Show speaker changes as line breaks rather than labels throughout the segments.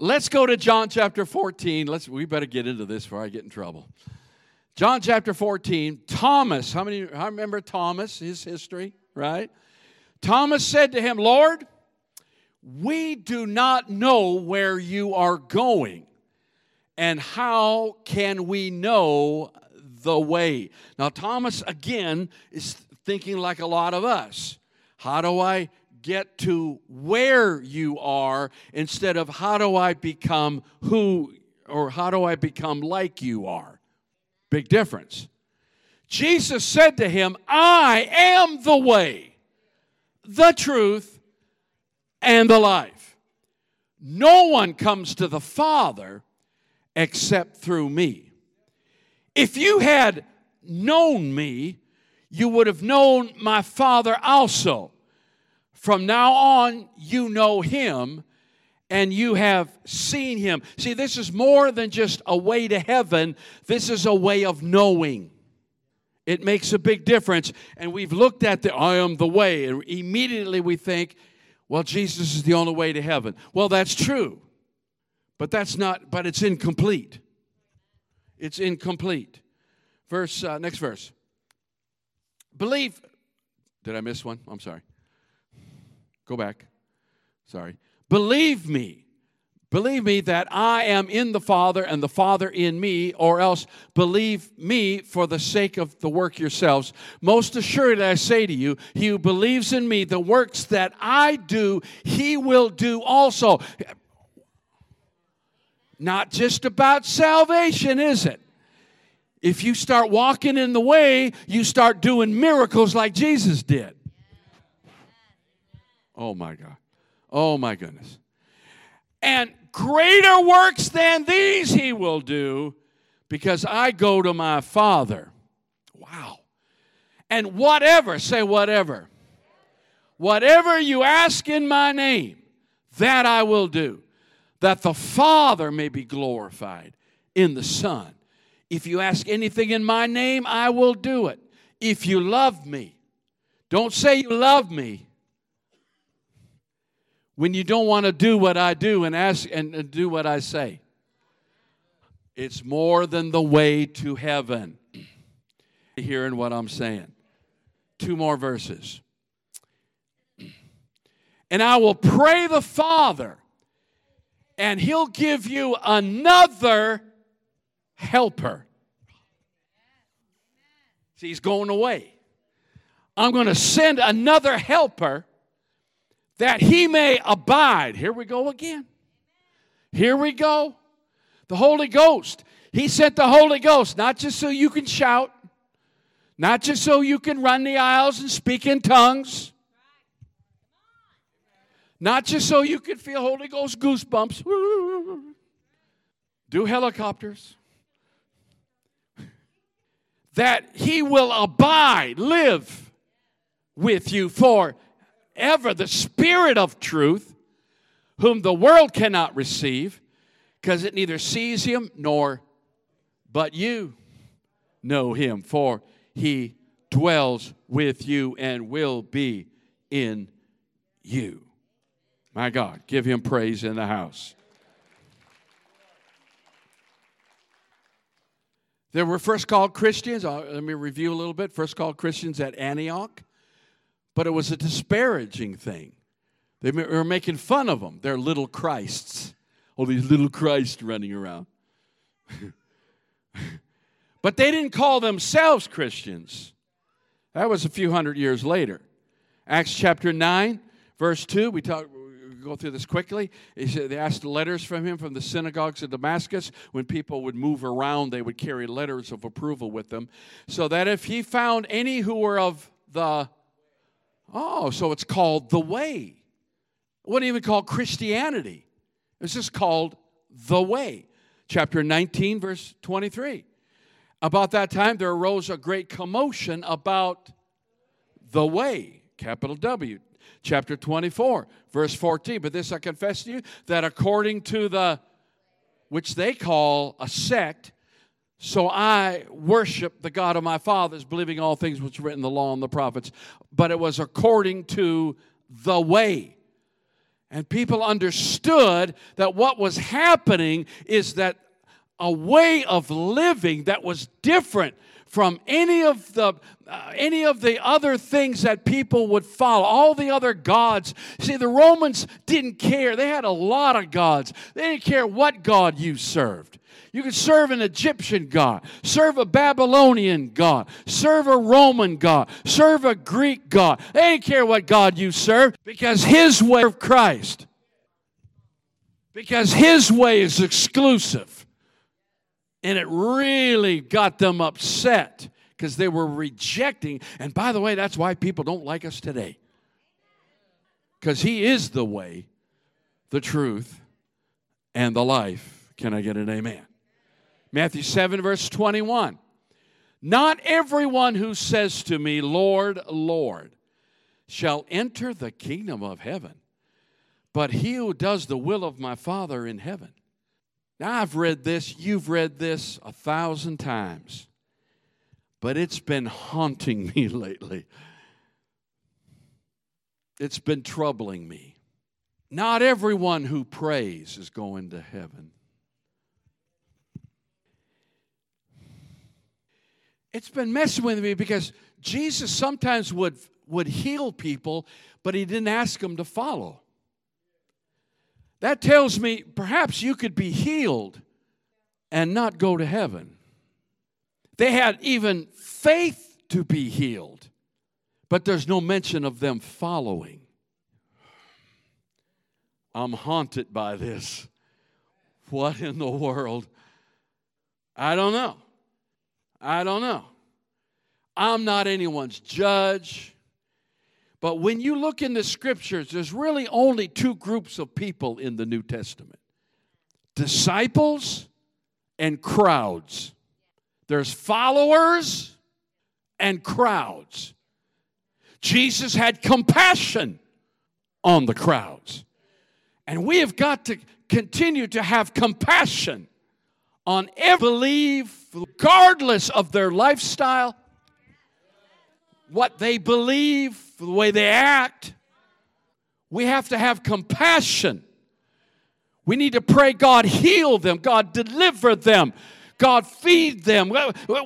let's go to John chapter 14. Let's we better get into this before I get in trouble. John chapter 14, Thomas, how many I remember Thomas, his history, right? Thomas said to him, Lord, we do not know where you are going, and how can we know the way? Now, Thomas, again, is thinking like a lot of us. How do I get to where you are instead of how do I become who or how do I become like you are? Big difference. Jesus said to him, I am the way, the truth, and the life. No one comes to the Father except through me. If you had known me, you would have known my Father also. From now on, you know him and you have seen him. See, this is more than just a way to heaven, this is a way of knowing. It makes a big difference. And we've looked at the I am the way, and immediately we think, well, Jesus is the only way to heaven. Well, that's true. But that's not, but it's incomplete. It's incomplete. Verse, uh, next verse. Believe, did I miss one? I'm sorry. Go back. Sorry. Believe me. Believe me that I am in the Father and the Father in me, or else believe me for the sake of the work yourselves. Most assuredly, I say to you, he who believes in me, the works that I do, he will do also. Not just about salvation, is it? If you start walking in the way, you start doing miracles like Jesus did. Oh my God. Oh my goodness. And greater works than these he will do because I go to my Father. Wow. And whatever, say whatever. Whatever you ask in my name, that I will do, that the Father may be glorified in the Son. If you ask anything in my name, I will do it. If you love me, don't say you love me when you don't want to do what I do and ask and do what I say. It's more than the way to heaven. Hearing what I'm saying. Two more verses. And I will pray the Father, and He'll give you another helper. See, He's going away. I'm going to send another helper that he may abide. Here we go again. Here we go. The Holy Ghost. He sent the Holy Ghost, not just so you can shout, not just so you can run the aisles and speak in tongues, not just so you can feel Holy Ghost goosebumps, do helicopters. That He will abide, live with you for ever the Spirit of truth, whom the world cannot receive, because it neither sees him nor but you know him, for he dwells with you and will be in you. My God, give him praise in the house. There were first called Christians. Uh, let me review a little bit. First called Christians at Antioch but it was a disparaging thing. They were making fun of them. They're little Christs. All these little Christs running around. but they didn't call themselves Christians. That was a few hundred years later. Acts chapter 9, verse 2, we talk go through this quickly. Said they asked letters from him from the synagogues of Damascus. When people would move around, they would carry letters of approval with them. So that if he found any who were of the Oh, so it's called the way. It wasn't even called Christianity. It's just called the way. Chapter 19, verse 23. About that time, there arose a great commotion about the way, capital W. Chapter 24, verse 14. But this I confess to you that according to the, which they call a sect, so I worship the God of my fathers, believing all things which are written in the law and the prophets. But it was according to the way. And people understood that what was happening is that a way of living that was different from any of the uh, any of the other things that people would follow. All the other gods. See the romans didn't care. They had a lot of gods. They didn't care what god you served you could serve an Egyptian God, serve a Babylonian God, serve a Roman God, serve a Greek God. They didn't care what God you served because His way of Christ. Because His way is exclusive. And it really got them upset because they were rejecting. And by the way, that's why people don't like us today. Because He is the way, the truth, and the life. Can I get an amen? Matthew 7, verse 21. Not everyone who says to me, Lord, Lord, shall enter the kingdom of heaven, but he who does the will of my Father in heaven. Now, I've read this, you've read this a thousand times, but it's been haunting me lately. It's been troubling me. Not everyone who prays is going to heaven. It's been messing with me because Jesus sometimes would, would heal people, but he didn't ask them to follow. That tells me perhaps you could be healed and not go to heaven. They had even faith to be healed, but there's no mention of them following. I'm haunted by this. What in the world? I don't know. I don't know. I'm not anyone's judge. But when you look in the scriptures, there's really only two groups of people in the New Testament disciples and crowds. There's followers and crowds. Jesus had compassion on the crowds. And we have got to continue to have compassion on every believe, regardless of their lifestyle, what they believe, the way they act. We have to have compassion. We need to pray, God, heal them, God, deliver them. God, feed them.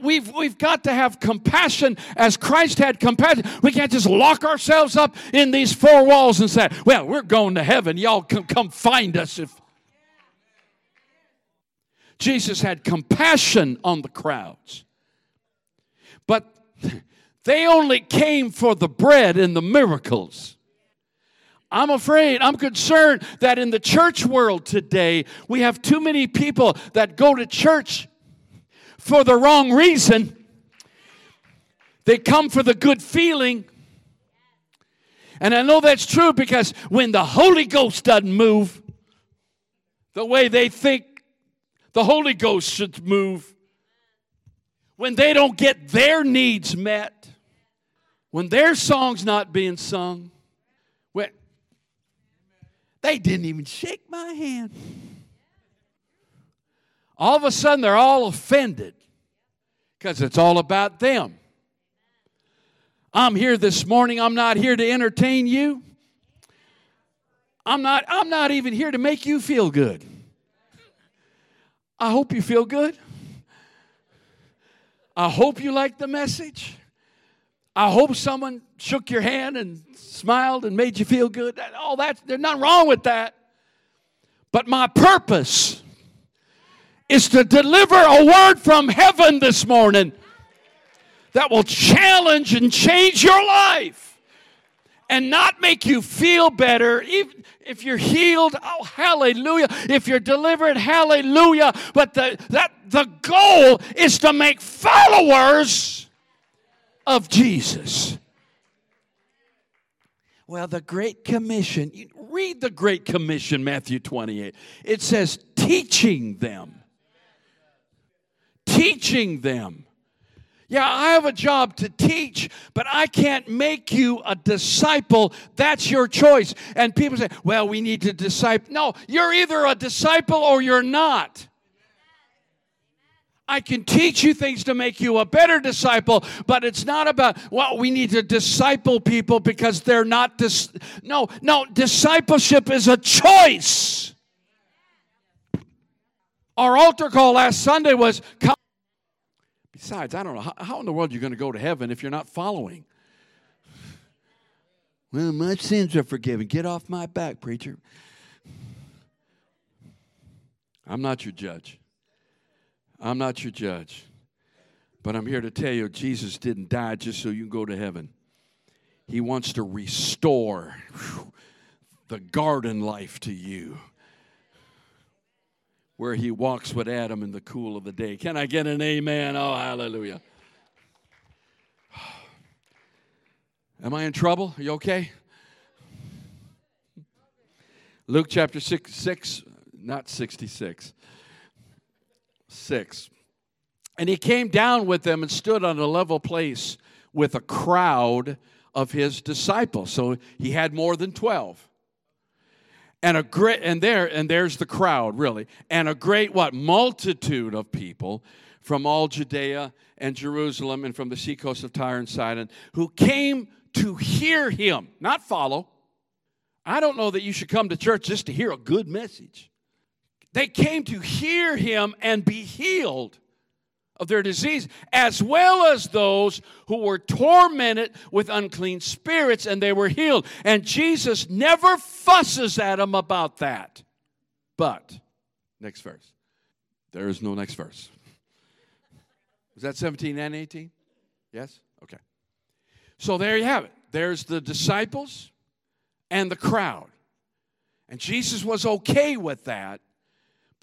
We've, we've got to have compassion as Christ had compassion. We can't just lock ourselves up in these four walls and say, well, we're going to heaven. Y'all come, come find us if Jesus had compassion on the crowds. But they only came for the bread and the miracles. I'm afraid, I'm concerned that in the church world today, we have too many people that go to church for the wrong reason. They come for the good feeling. And I know that's true because when the Holy Ghost doesn't move the way they think the Holy Ghost should move. When they don't get their needs met, when their song's not being sung, when they didn't even shake my hand. All of a sudden, they're all offended because it's all about them. I'm here this morning. I'm not here to entertain you. I'm not, I'm not even here to make you feel good. I hope you feel good. I hope you like the message. I hope someone shook your hand and smiled and made you feel good. All that, there's nothing wrong with that. But my purpose is to deliver a word from heaven this morning that will challenge and change your life and not make you feel better. Even, if you're healed, oh hallelujah. If you're delivered, hallelujah. But the that the goal is to make followers of Jesus. Well, the Great Commission, read the Great Commission, Matthew 28. It says, teaching them. Teaching them yeah, I have a job to teach, but I can't make you a disciple. That's your choice. And people say, well, we need to disciple. No, you're either a disciple or you're not. I can teach you things to make you a better disciple, but it's not about, well, we need to disciple people because they're not dis- no, no, discipleship is a choice. Our altar call last Sunday was come. Besides, I don't know how, how in the world are you're going to go to heaven if you're not following. Well, my sins are forgiven. Get off my back, preacher. I'm not your judge. I'm not your judge. But I'm here to tell you Jesus didn't die just so you can go to heaven. He wants to restore whew, the garden life to you where he walks with Adam in the cool of the day. Can I get an amen? Oh, hallelujah. Am I in trouble? Are you okay? Luke chapter 6, 6 not 66. 6. And he came down with them and stood on a level place with a crowd of his disciples. So he had more than 12. And a great and there and there's the crowd really. And a great what multitude of people from all Judea and Jerusalem and from the seacoast of Tyre and Sidon who came to hear him, not follow. I don't know that you should come to church just to hear a good message. They came to hear him and be healed of their disease, as well as those who were tormented with unclean spirits and they were healed. And Jesus never fusses at them about that. But, next verse. There is no next verse. Is that 17 and 18? Yes? Okay. So there you have it. There's the disciples and the crowd. And Jesus was okay with that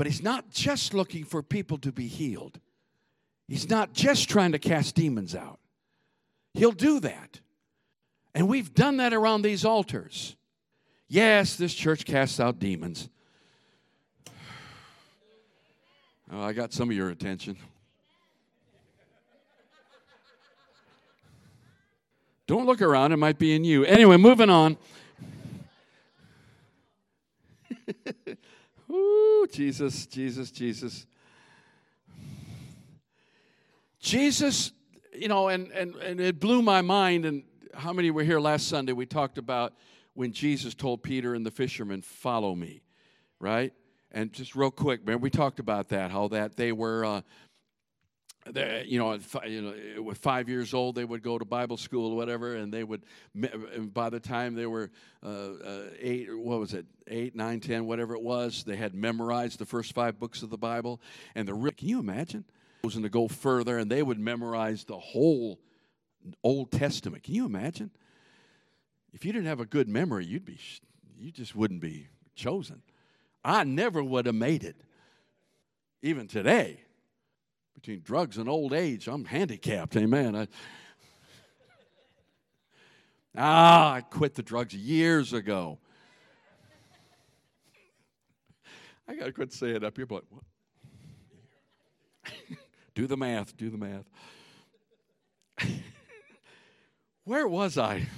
but he's not just looking for people to be healed. He's not just trying to cast demons out. He'll do that. And we've done that around these altars. Yes, this church casts out demons. Oh, I got some of your attention. Don't look around, it might be in you. Anyway, moving on. Ooh, Jesus, Jesus, Jesus. Jesus, you know, and, and, and it blew my mind. And how many were here last Sunday? We talked about when Jesus told Peter and the fishermen, Follow me, right? And just real quick, man, we talked about that, how that they were. Uh, you know, you know, with five years old, they would go to Bible school or whatever, and they would. By the time they were uh, uh, eight, what was it, eight, nine, ten, whatever it was, they had memorized the first five books of the Bible. And the can you imagine? And to go further, and they would memorize the whole Old Testament. Can you imagine? If you didn't have a good memory, you'd be, you just wouldn't be chosen. I never would have made it, even today between drugs and old age, I'm handicapped. Amen. I, ah, I quit the drugs years ago. I got to quit saying it up here, but what? Do the math, do the math. Where was I?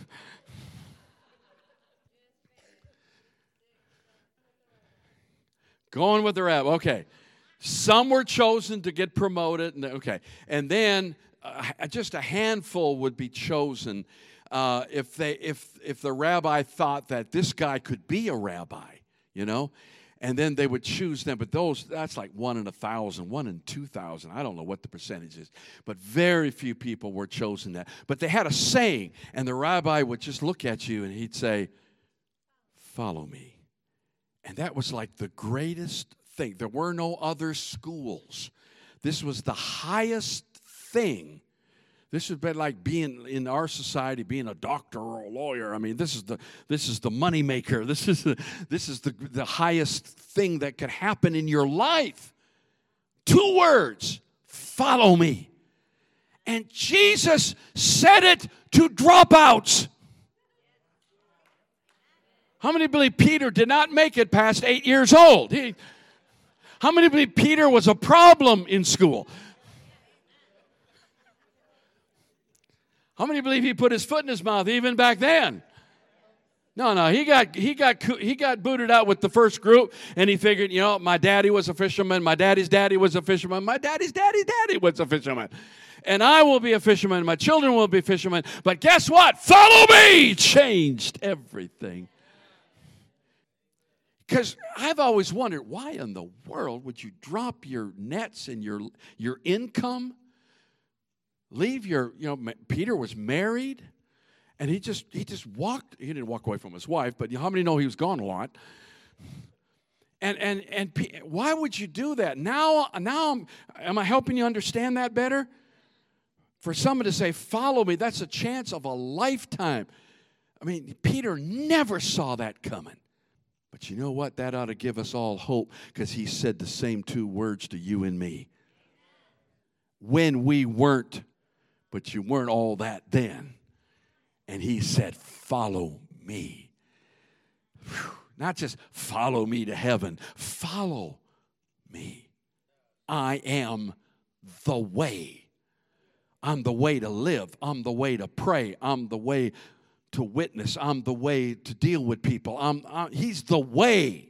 Going with the rap. Okay. Some were chosen to get promoted. And, okay. And then uh, just a handful would be chosen uh, if, they, if, if the rabbi thought that this guy could be a rabbi, you know? And then they would choose them. But those, that's like one in a thousand, one in two thousand. I don't know what the percentage is. But very few people were chosen that. But they had a saying, and the rabbi would just look at you and he'd say, Follow me. And that was like the greatest thing. There were no other schools. This was the highest thing. This be like being in our society, being a doctor or a lawyer. I mean, this is the this is the moneymaker. This is the, this is the, the highest thing that could happen in your life. Two words: follow me. And Jesus said it to dropouts. How many believe Peter did not make it past eight years old? He, how many believe Peter was a problem in school? How many believe he put his foot in his mouth even back then? No, no, he got he got he got booted out with the first group, and he figured, you know, my daddy was a fisherman, my daddy's daddy was a fisherman, my daddy's daddy's daddy was a fisherman, and I will be a fisherman, my children will be fishermen. But guess what? Follow me. Changed everything. Because I've always wondered why in the world would you drop your nets and your your income, leave your you know Peter was married and he just he just walked. He didn't walk away from his wife, but how many know he was gone a lot? And and and why would you do that? Now now am I helping you understand that better? For someone to say, "Follow me," that's a chance of a lifetime. I mean, Peter never saw that coming. But you know what? That ought to give us all hope because he said the same two words to you and me. When we weren't, but you weren't all that then and he said, Follow me. Whew. Not just follow me to heaven, follow me. I am the way. I'm the way to live. I'm the way to pray. I'm the way to witness. I'm the way to deal with people. I'm, I'm, he's the way.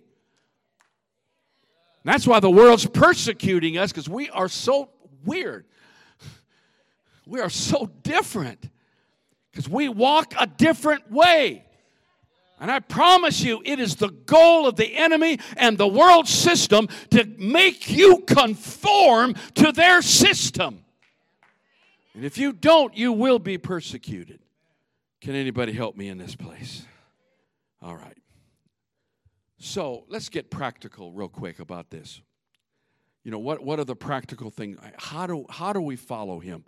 That's why the world's persecuting us because we are so weird. We are so different because we walk a different way. And I promise you, it is the goal of the enemy and the world system to make you conform to their system. And if you don't, you will be persecuted. Can anybody help me in this place? All right. So let's get practical real quick about this. You know, what, what are the practical things? How do, how do we follow him?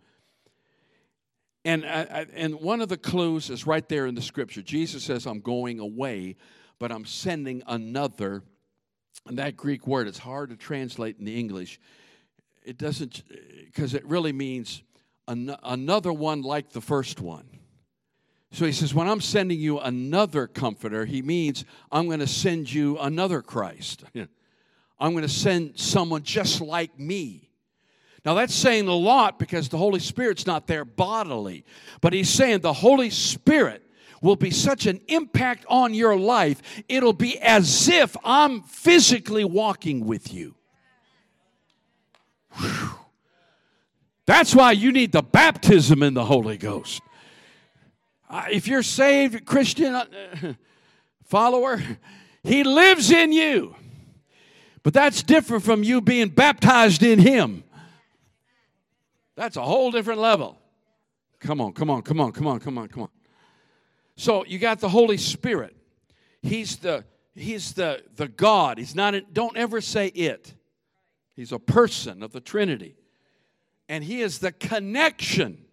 And, uh, and one of the clues is right there in the scripture. Jesus says, I'm going away, but I'm sending another. And that Greek word, it's hard to translate in the English. It doesn't, because it really means an, another one like the first one. So he says, When I'm sending you another comforter, he means I'm going to send you another Christ. I'm going to send someone just like me. Now, that's saying a lot because the Holy Spirit's not there bodily, but he's saying the Holy Spirit will be such an impact on your life, it'll be as if I'm physically walking with you. Whew. That's why you need the baptism in the Holy Ghost. Uh, if you're saved, Christian uh, follower, He lives in you. But that's different from you being baptized in Him. That's a whole different level. Come on, come on, come on, come on, come on, come on. So you got the Holy Spirit. He's the he's the the God. He's not a, don't ever say it. He's a person of the Trinity. And he is the connection.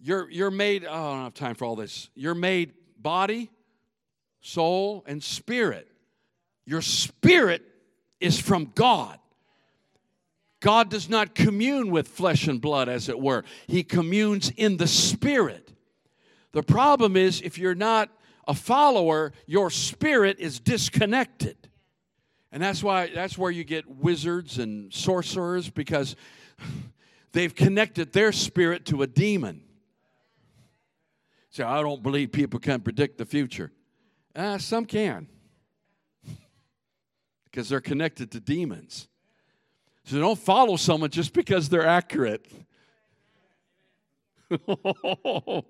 You're you're made oh, I don't have time for all this. You're made body, soul, and spirit. Your spirit is from God. God does not commune with flesh and blood, as it were. He communes in the spirit. The problem is, if you're not a follower, your spirit is disconnected. And that's why that's where you get wizards and sorcerers because they've connected their spirit to a demon. So I don't believe people can predict the future. Uh, some can. because they're connected to demons. So don't follow someone just because they're accurate.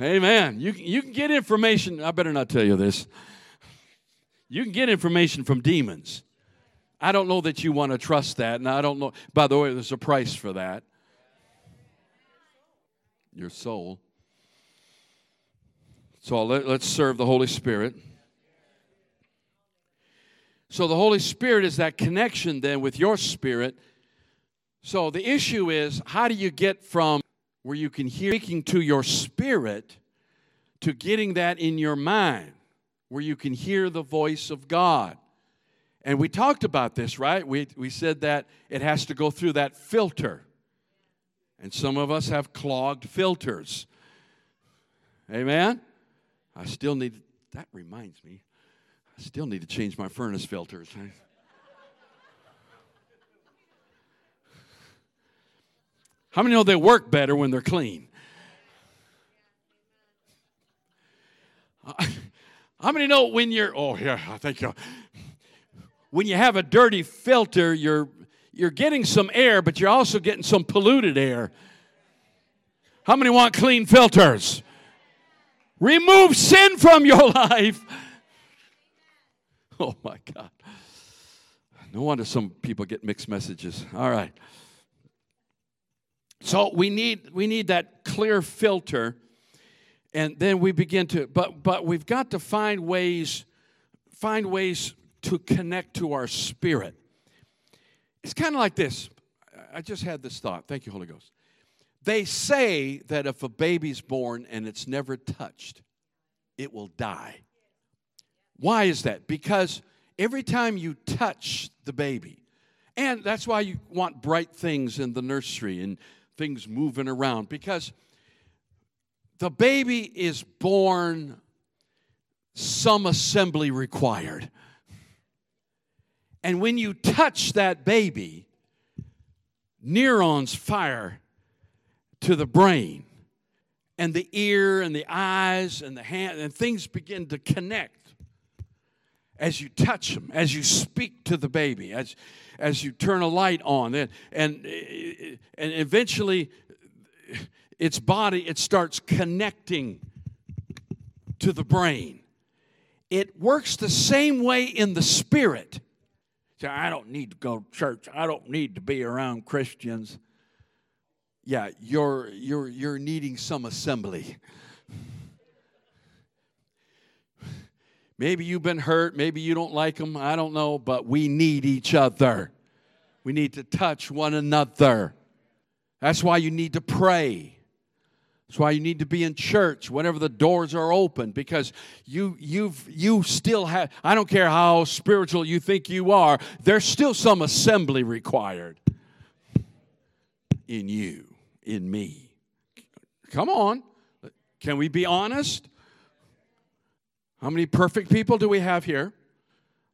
Amen. You, you can get information. I better not tell you this. You can get information from demons. I don't know that you want to trust that. And I don't know. By the way, there's a price for that. Your soul. So let, let's serve the Holy Spirit. So the Holy Spirit is that connection then with your spirit. So the issue is how do you get from where you can hear speaking to your spirit to getting that in your mind where you can hear the voice of God? And we talked about this, right? We, we said that it has to go through that filter. And some of us have clogged filters. Amen? I still need, that reminds me, I still need to change my furnace filters. How many know they work better when they're clean? Uh, how many know when you're, oh, yeah, I you uh, when you have a dirty filter, you're, you're getting some air, but you're also getting some polluted air. How many want clean filters? Remove sin from your life. Oh my God. No wonder some people get mixed messages. All right. So we need we need that clear filter and then we begin to but but we've got to find ways find ways to connect to our spirit. It's kind of like this. I just had this thought. Thank you Holy Ghost. They say that if a baby's born and it's never touched, it will die. Why is that? Because every time you touch the baby, and that's why you want bright things in the nursery and things moving around, because the baby is born, some assembly required. And when you touch that baby, neurons fire to the brain and the ear and the eyes and the hand, and things begin to connect as you touch them, as you speak to the baby, as, as you turn a light on. And, and, and eventually, its body, it starts connecting to the brain. It works the same way in the spirit. So I don't need to go to church. I don't need to be around Christians. Yeah, you're you're you're needing some assembly. Maybe you've been hurt, maybe you don't like them, I don't know, but we need each other. We need to touch one another. That's why you need to pray. That's why you need to be in church whenever the doors are open because you you've you still have I don't care how spiritual you think you are, there's still some assembly required in you, in me. Come on. Can we be honest? How many perfect people do we have here?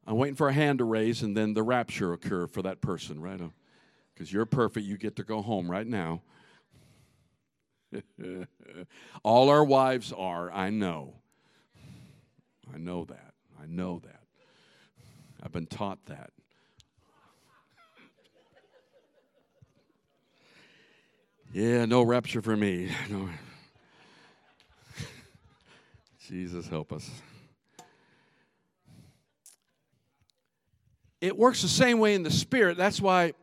I'm waiting for a hand to raise and then the rapture occur for that person, right? Oh, because you're perfect, you get to go home right now. All our wives are, I know. I know that. I know that. I've been taught that. Yeah, no rapture for me. No. Jesus help us. It works the same way in the spirit. That's why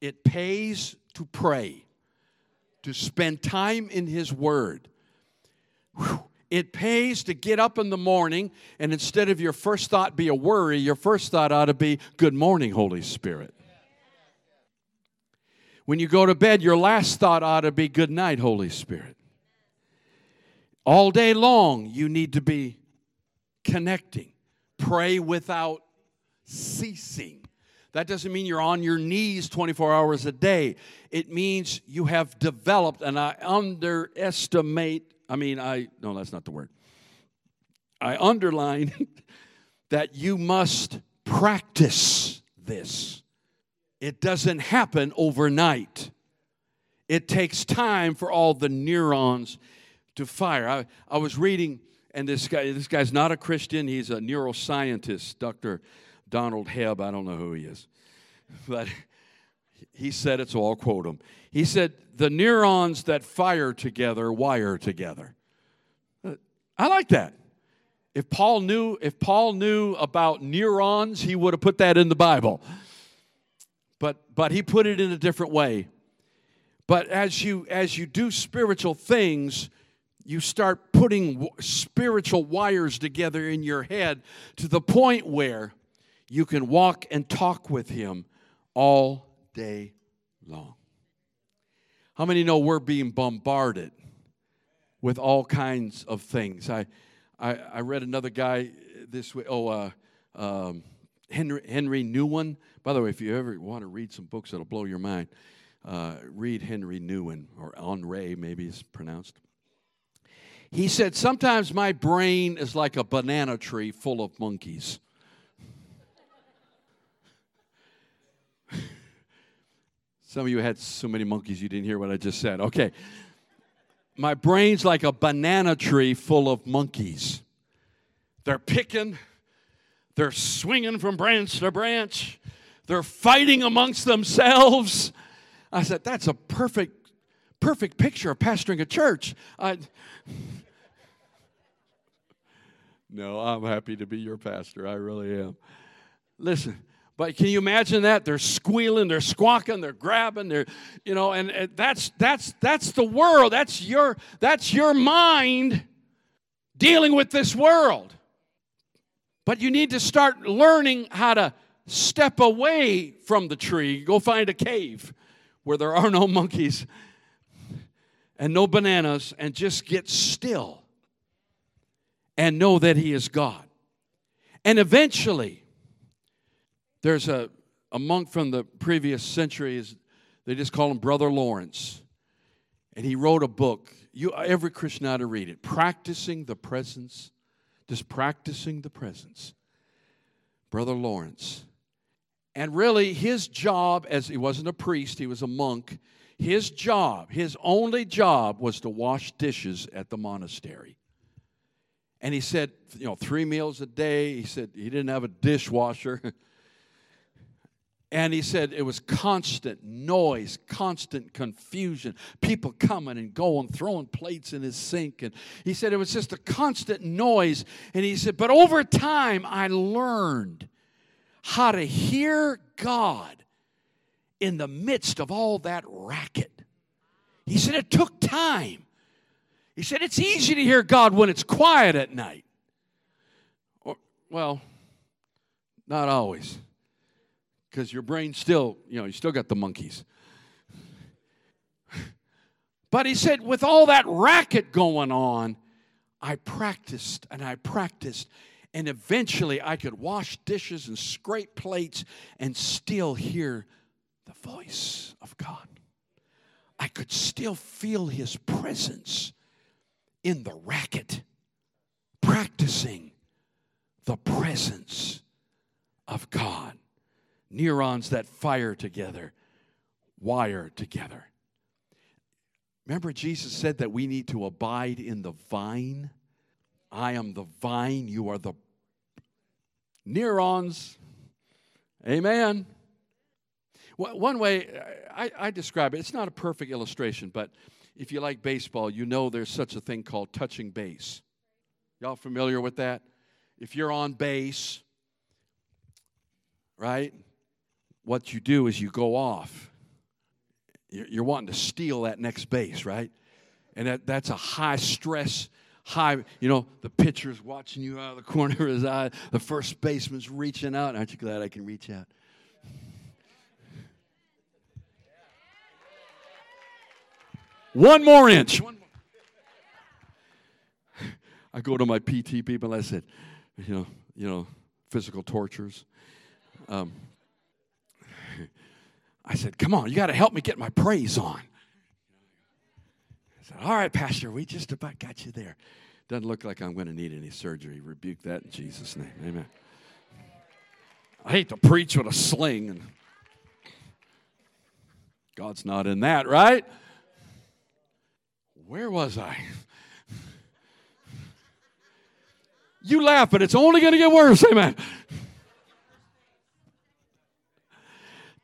it pays to pray to spend time in His Word. Whew. It pays to get up in the morning and instead of your first thought be a worry, your first thought ought to be, Good morning, Holy Spirit. When you go to bed, your last thought ought to be, Good night, Holy Spirit. All day long, you need to be connecting. Pray without ceasing. That doesn't mean you're on your knees 24 hours a day. It means you have developed, and I underestimate, I mean, I, no, that's not the word. I underline that you must practice this. It doesn't happen overnight. It takes time for all the neurons to fire. I, I was reading, and this guy, this guy's not a Christian, he's a neuroscientist, Dr. Donald Hebb, I don't know who he is, but he said it, so I'll quote him. He said, The neurons that fire together wire together. Uh, I like that. If Paul knew, if Paul knew about neurons, he would have put that in the Bible. But but he put it in a different way. But as you as you do spiritual things, you start putting spiritual wires together in your head to the point where you can walk and talk with him all day long. How many know we're being bombarded with all kinds of things? I, I, I read another guy this way. Oh, uh, um, Henry, Henry Nouwen. By the way, if you ever want to read some books that'll blow your mind, uh, read Henry Nouwen, or Henri, maybe it's pronounced. He said, Sometimes my brain is like a banana tree full of monkeys. Some of you had so many monkeys you didn't hear what I just said. Okay. My brain's like a banana tree full of monkeys. they're picking, they're swinging from branch to branch, they're fighting amongst themselves. I said, That's a perfect, perfect picture of pastoring a church. I, no, I'm happy to be your pastor. I really am. Listen, but can you imagine that? They're squealing, they're squawking, they're grabbing, they're, you know, and, that's that's that's the world. That's your that's your mind dealing with this world. But you need to start learning how to step away from the tree, go find a cave where there are no monkeys and no bananas, and just get still and know that He is God. And eventually, there's a, a monk from the previous century, they just call him Brother Lawrence. And he wrote a book. You, every Christian ought to read it. Practicing the presence, just practicing the presence. Brother Lawrence. And really, his job, as he wasn't a priest, he was a monk, his job, his only job was to wash dishes at the monastery. And he said, you know, three meals a day. He said he didn't have a dishwasher. And he said it was constant noise, constant confusion, people coming and going, throwing plates in his sink. And he said it was just a constant noise. And he said, but over time, I learned how to hear God in the midst of all that racket. He said it took time. He said it's easy to hear God when it's quiet at night. Or, well, not always because your brain still, you know, you still got the monkeys. But he said, with all that racket going on, I practiced and I practiced, and eventually I could wash dishes and scrape plates and still hear the voice of God. I could still feel his presence in the racket, practicing the presence of God neurons that fire together, wire together. Remember, Jesus said that we need to abide in the vine? I am the vine, you are the neurons. Amen. One way I, I, describe it, it's not a perfect illustration, but if you like baseball, you know there's such a thing called touching base. Y'all familiar with that? If you're on base, right? What you do is you go off. You're wanting to steal that next base, right? And that, that's a high stress, high, you know, the pitcher's watching you out of the corner of his eye, the first baseman's reaching out. Aren't you glad I can reach out? One more inch. I go to my PT people. I said, you know, you know, physical tortures. Um, I said, Come on, you got to help me get my praise on. I said, All right, Pastor, we just about got you there. Doesn't look like I'm going to need any surgery. Rebuke that in Jesus' name. Amen. I hate to preach with a sling, and God's not in that, right? Where was I? You laugh, but it's only going to get worse. Amen.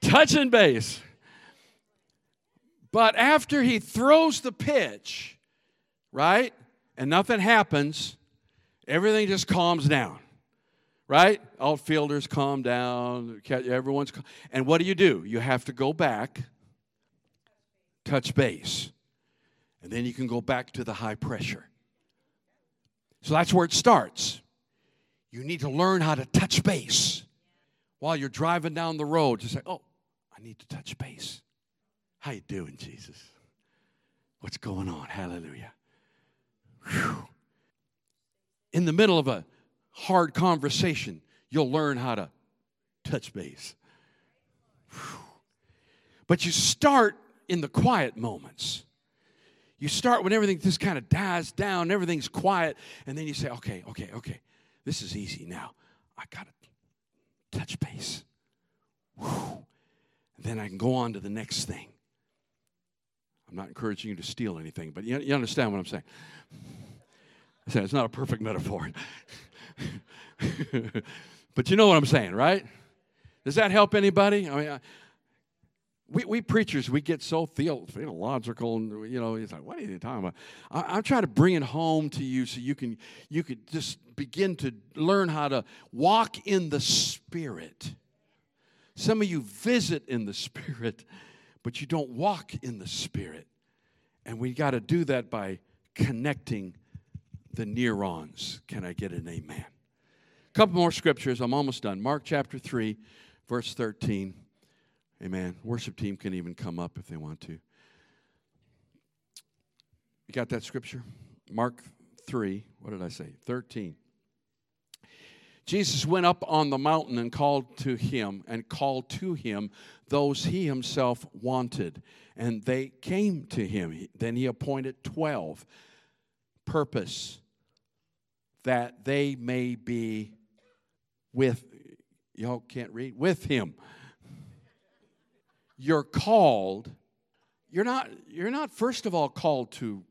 Touching base. But after he throws the pitch, right, and nothing happens, everything just calms down, right? Outfielders calm down, everyone's, and what do you do? You have to go back, touch base, and then you can go back to the high pressure. So that's where it starts. You need to learn how to touch base while you're driving down the road. to say, oh, I need to touch base. How you doing, Jesus? What's going on? Hallelujah. Whew. In the middle of a hard conversation, you'll learn how to touch base. Whew. But you start in the quiet moments. You start when everything just kind of dies down, everything's quiet, and then you say, okay, okay, okay, this is easy now. I got to touch base. Whew then I can go on to the next thing. I'm not encouraging you to steal anything, but you, you understand what I'm saying. I said it's not a perfect metaphor. but you know what I'm saying, right? Does that help anybody? I mean, I, we, we preachers, we get so theological, and you know, it's like, what are you talking about? I, am trying to bring it home to you so you can you could just begin to learn how to walk in the Spirit. Some of you visit in the Spirit, but you don't walk in the Spirit. And we got to do that by connecting the neurons. Can I get an amen? A couple more scriptures. I'm almost done. Mark chapter 3, verse 13. Amen. Worship team can even come up if they want to. You got that scripture? Mark 3, what did I say? 13. Jesus went up on the mountain and called to him and called to him those he himself wanted. And they came to him. Then he appointed 12 purpose that they may be with y'all can't read with him. You're called. You're not you're not first of all called to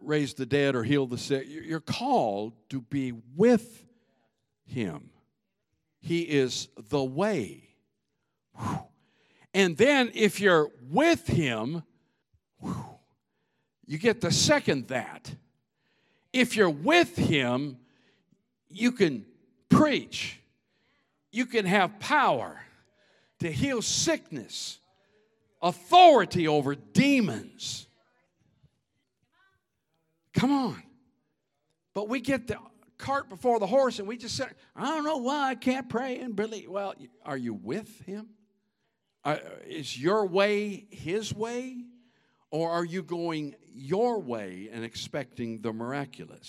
raise the dead or heal the sick. You're called to be with him. He is the way. And then if you're with him, you get the second that. If you're with him, you can preach, you can have power to heal sickness, authority over demons. Come on. But we get the cart before the horse and we just said, I don't know why I can't pray and believe. Well, are you with him? Is your way his way? Or are you going your way and expecting the miraculous?